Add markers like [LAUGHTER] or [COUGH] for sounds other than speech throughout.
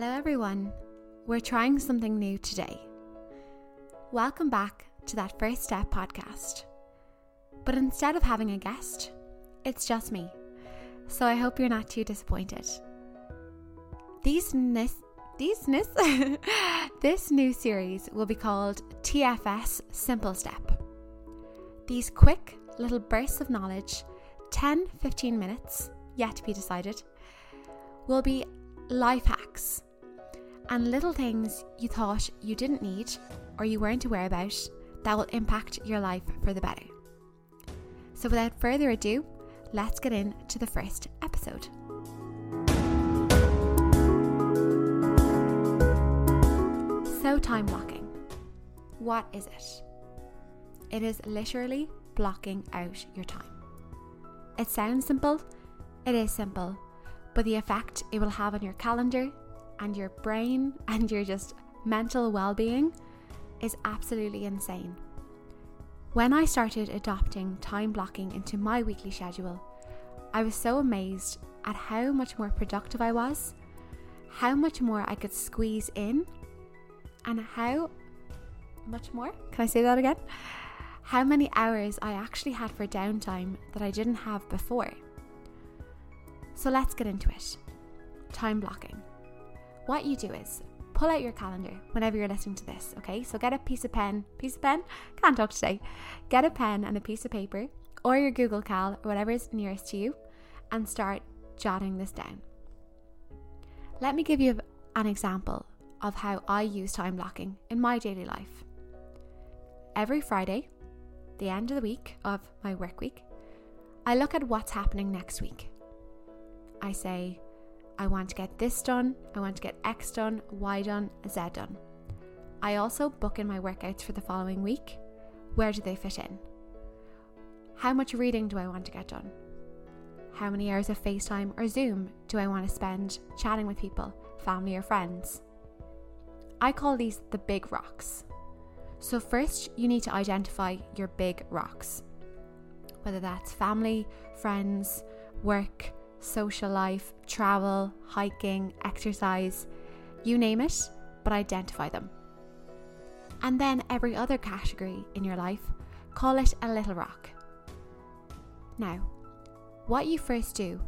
Hello, everyone. We're trying something new today. Welcome back to that First Step podcast. But instead of having a guest, it's just me. So I hope you're not too disappointed. These nis- these nis- [LAUGHS] this new series will be called TFS Simple Step. These quick little bursts of knowledge, 10 15 minutes, yet to be decided, will be life hacks and little things you thought you didn't need or you weren't aware about that will impact your life for the better. So, without further ado, let's get into the first episode. So, time blocking. What is it? It is literally blocking out your time. It sounds simple, it is simple, but the effect it will have on your calendar and your brain [LAUGHS] and your just mental well being is absolutely insane. When I started adopting time blocking into my weekly schedule, I was so amazed at how much more productive I was, how much more I could squeeze in, and how much more? Can I say that again? How many hours I actually had for downtime that I didn't have before. So let's get into it. Time blocking. What you do is pull out your calendar whenever you're listening to this, okay? So get a piece of pen, piece of pen, [LAUGHS] can't talk today. Get a pen and a piece of paper or your Google Cal or whatever is nearest to you and start jotting this down. Let me give you an example of how I use time blocking in my daily life. Every Friday, the end of the week of my work week, I look at what's happening next week I say, I want to get this done, I want to get X done, Y done, Z done. I also book in my workouts for the following week. Where do they fit in? How much reading do I want to get done? How many hours of FaceTime or Zoom do I want to spend chatting with people, family or friends? I call these the big rocks. So, first, you need to identify your big rocks, whether that's family, friends, work, social life, travel, hiking, exercise, you name it, but identify them. And then every other category in your life, call it a little rock. Now, what you first do,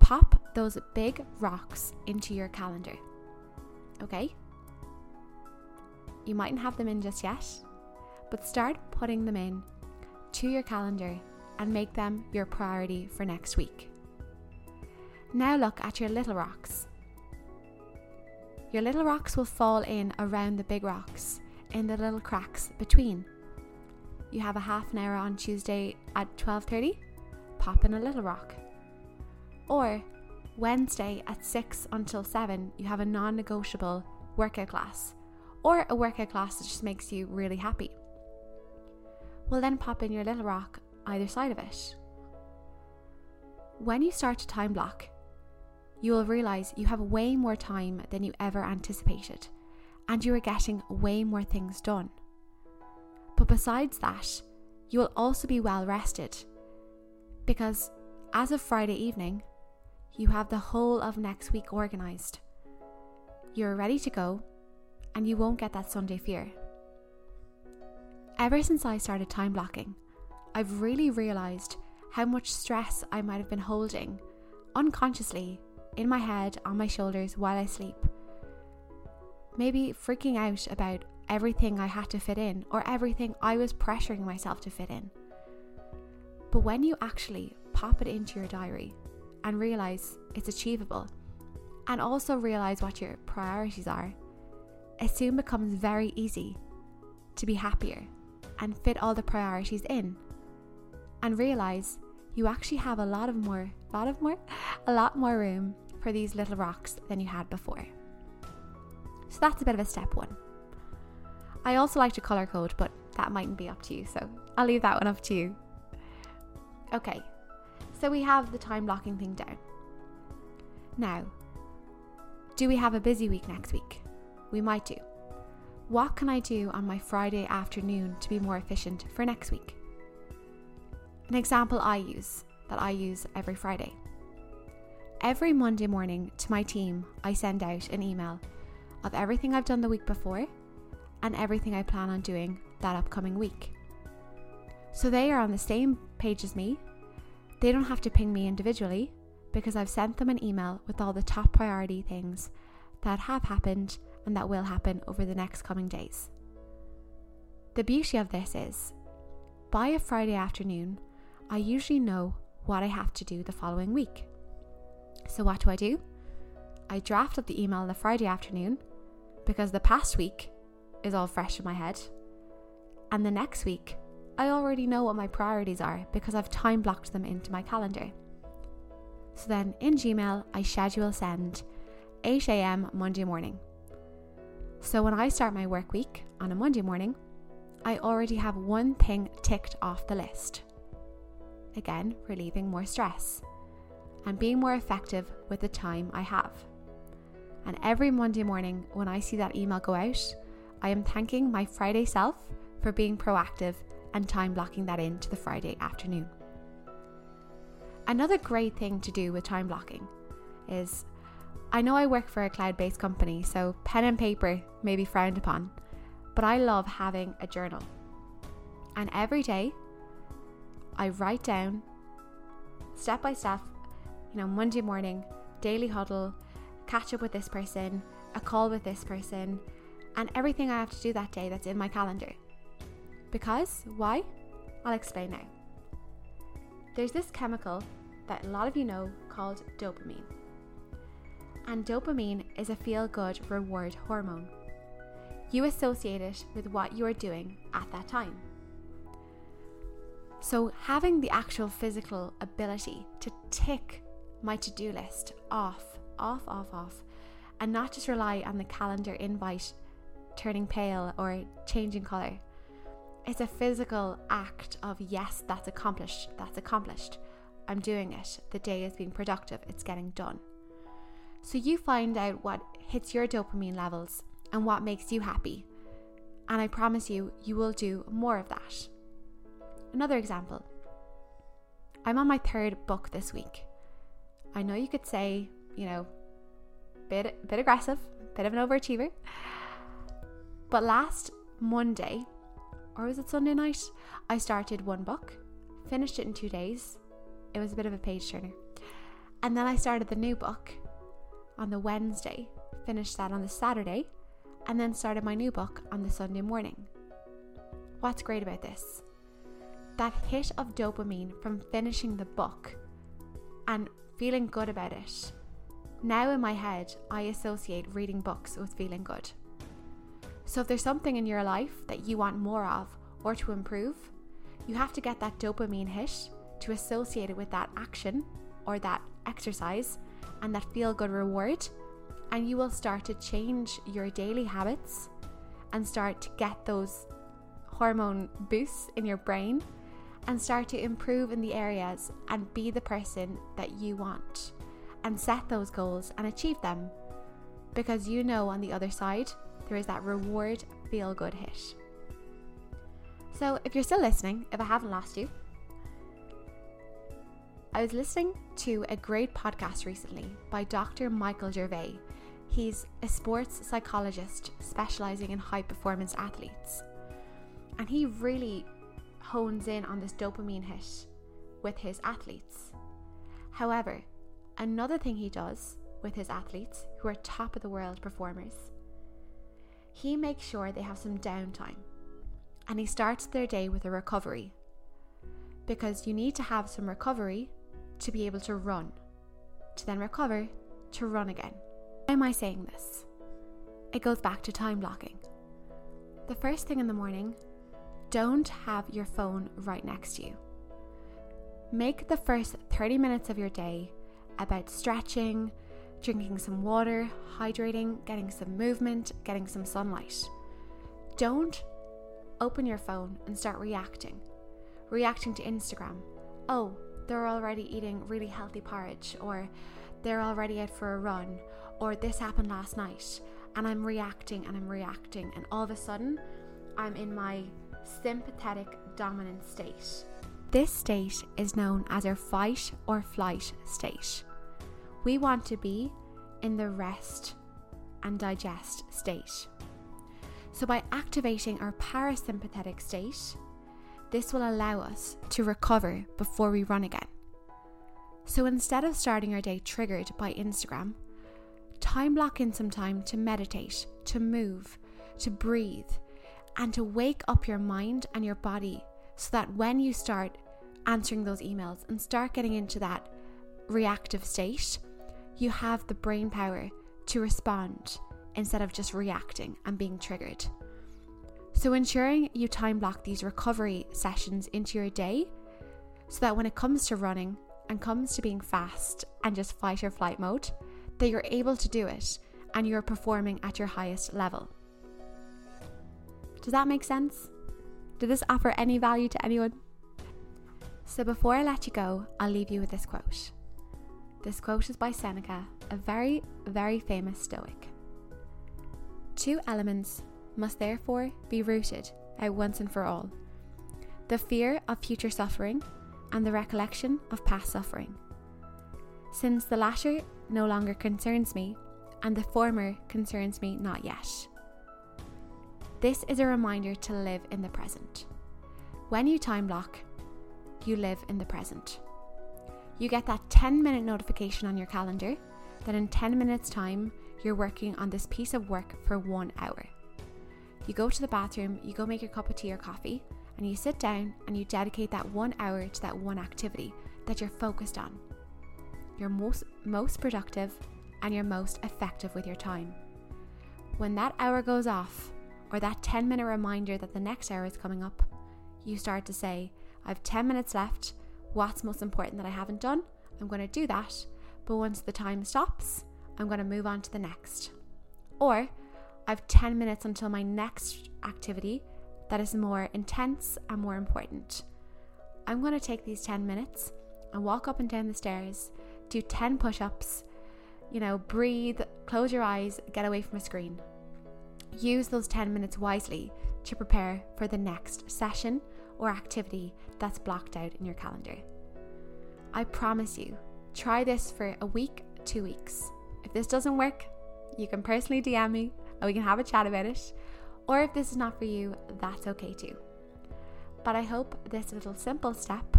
pop those big rocks into your calendar. Okay? You mightn't have them in just yet, but start putting them in to your calendar and make them your priority for next week. Now look at your little rocks. Your little rocks will fall in around the big rocks in the little cracks between. You have a half an hour on Tuesday at 12:30, pop in a little rock. Or Wednesday at 6 until 7, you have a non-negotiable workout class or a workout class that just makes you really happy. Well then pop in your little rock either side of it. When you start to time block, you will realize you have way more time than you ever anticipated, and you are getting way more things done. But besides that, you will also be well rested because as of Friday evening, you have the whole of next week organised. You're ready to go, and you won't get that Sunday fear. Ever since I started time blocking, I've really realised how much stress I might have been holding unconsciously in my head, on my shoulders while I sleep. Maybe freaking out about everything I had to fit in or everything I was pressuring myself to fit in. But when you actually pop it into your diary and realize it's achievable, and also realize what your priorities are, it soon becomes very easy to be happier and fit all the priorities in and realize you actually have a lot of more, lot of more, a lot more room for these little rocks than you had before. So that's a bit of a step one. I also like to color code, but that mightn't be up to you, so I'll leave that one up to you. Okay, so we have the time blocking thing down. Now, do we have a busy week next week? We might do. What can I do on my Friday afternoon to be more efficient for next week? An example I use that I use every Friday every Monday morning to my team, I send out an email of everything I've done the week before and everything I plan on doing that upcoming week. So they are on the same page as me. They don't have to ping me individually because I've sent them an email with all the top priority things that have happened and that will happen over the next coming days. The beauty of this is, by a Friday afternoon, I usually know what I have to do the following week. So, what do I do? I draft up the email the Friday afternoon because the past week is all fresh in my head. And the next week, I already know what my priorities are because I've time blocked them into my calendar. So then in Gmail, I schedule send 8 a.m. Monday morning. So when I start my work week on a Monday morning, I already have one thing ticked off the list. Again, relieving more stress and being more effective with the time I have. And every Monday morning, when I see that email go out, I am thanking my Friday self for being proactive and time blocking that into the Friday afternoon. Another great thing to do with time blocking is I know I work for a cloud based company, so pen and paper may be frowned upon, but I love having a journal. And every day, I write down step by step, you know, Monday morning, daily huddle, catch up with this person, a call with this person, and everything I have to do that day that's in my calendar. Because, why? I'll explain now. There's this chemical that a lot of you know called dopamine. And dopamine is a feel good reward hormone. You associate it with what you are doing at that time. So, having the actual physical ability to tick my to do list off, off, off, off, and not just rely on the calendar invite turning pale or changing colour. It's a physical act of, yes, that's accomplished, that's accomplished. I'm doing it. The day is being productive, it's getting done. So you find out what hits your dopamine levels and what makes you happy. And I promise you, you will do more of that. Another example I'm on my third book this week. I know you could say, you know, bit bit aggressive, bit of an overachiever. But last Monday, or was it Sunday night? I started one book, finished it in two days. It was a bit of a page turner. And then I started the new book on the Wednesday, finished that on the Saturday, and then started my new book on the Sunday morning. What's great about this? That hit of dopamine from finishing the book and feeling good about it. Now in my head, I associate reading books with feeling good. So, if there's something in your life that you want more of or to improve, you have to get that dopamine hit to associate it with that action or that exercise and that feel good reward. And you will start to change your daily habits and start to get those hormone boosts in your brain and start to improve in the areas and be the person that you want and set those goals and achieve them. Because you know on the other side, there is that reward feel good hit. So, if you're still listening, if I haven't lost you, I was listening to a great podcast recently by Dr. Michael Gervais. He's a sports psychologist specializing in high performance athletes. And he really hones in on this dopamine hit with his athletes. However, another thing he does with his athletes who are top of the world performers he makes sure they have some downtime and he starts their day with a recovery because you need to have some recovery to be able to run, to then recover to run again. Why am I saying this? It goes back to time blocking. The first thing in the morning, don't have your phone right next to you. Make the first 30 minutes of your day about stretching, drinking some water, hydrating, getting some movement, getting some sunlight. Don't open your phone and start reacting. Reacting to Instagram. Oh, they're already eating really healthy porridge, or they're already out for a run, or this happened last night, and I'm reacting and I'm reacting, and all of a sudden, I'm in my sympathetic dominant state. This state is known as our fight or flight state We want to be in the rest and digest state. So, by activating our parasympathetic state, this will allow us to recover before we run again. So, instead of starting our day triggered by Instagram, time block in some time to meditate, to move, to breathe, and to wake up your mind and your body so that when you start answering those emails and start getting into that reactive state, you have the brain power to respond instead of just reacting and being triggered. So, ensuring you time block these recovery sessions into your day so that when it comes to running and comes to being fast and just fight or flight mode, that you're able to do it and you're performing at your highest level. Does that make sense? Did this offer any value to anyone? So, before I let you go, I'll leave you with this quote. This quote is by Seneca, a very, very famous Stoic. Two elements must therefore be rooted out once and for all the fear of future suffering and the recollection of past suffering. Since the latter no longer concerns me, and the former concerns me not yet. This is a reminder to live in the present. When you time block, you live in the present. You get that 10 minute notification on your calendar that in 10 minutes' time, you're working on this piece of work for one hour. You go to the bathroom, you go make your cup of tea or coffee, and you sit down and you dedicate that one hour to that one activity that you're focused on. You're most, most productive and you're most effective with your time. When that hour goes off, or that 10 minute reminder that the next hour is coming up, you start to say, I have 10 minutes left. What's most important that I haven't done? I'm going to do that. But once the time stops, I'm going to move on to the next. Or I have 10 minutes until my next activity that is more intense and more important. I'm going to take these 10 minutes and walk up and down the stairs, do 10 push ups, you know, breathe, close your eyes, get away from a screen. Use those 10 minutes wisely to prepare for the next session or activity that's blocked out in your calendar. I promise you, try this for a week, two weeks. If this doesn't work, you can personally DM me and we can have a chat about it. Or if this is not for you, that's okay too. But I hope this little simple step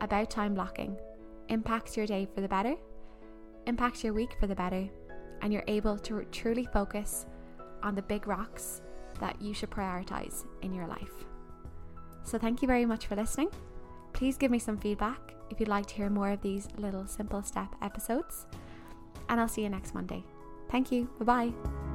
about time blocking impacts your day for the better, impacts your week for the better, and you're able to truly focus on the big rocks that you should prioritize in your life. So, thank you very much for listening. Please give me some feedback if you'd like to hear more of these little simple step episodes. And I'll see you next Monday. Thank you. Bye bye.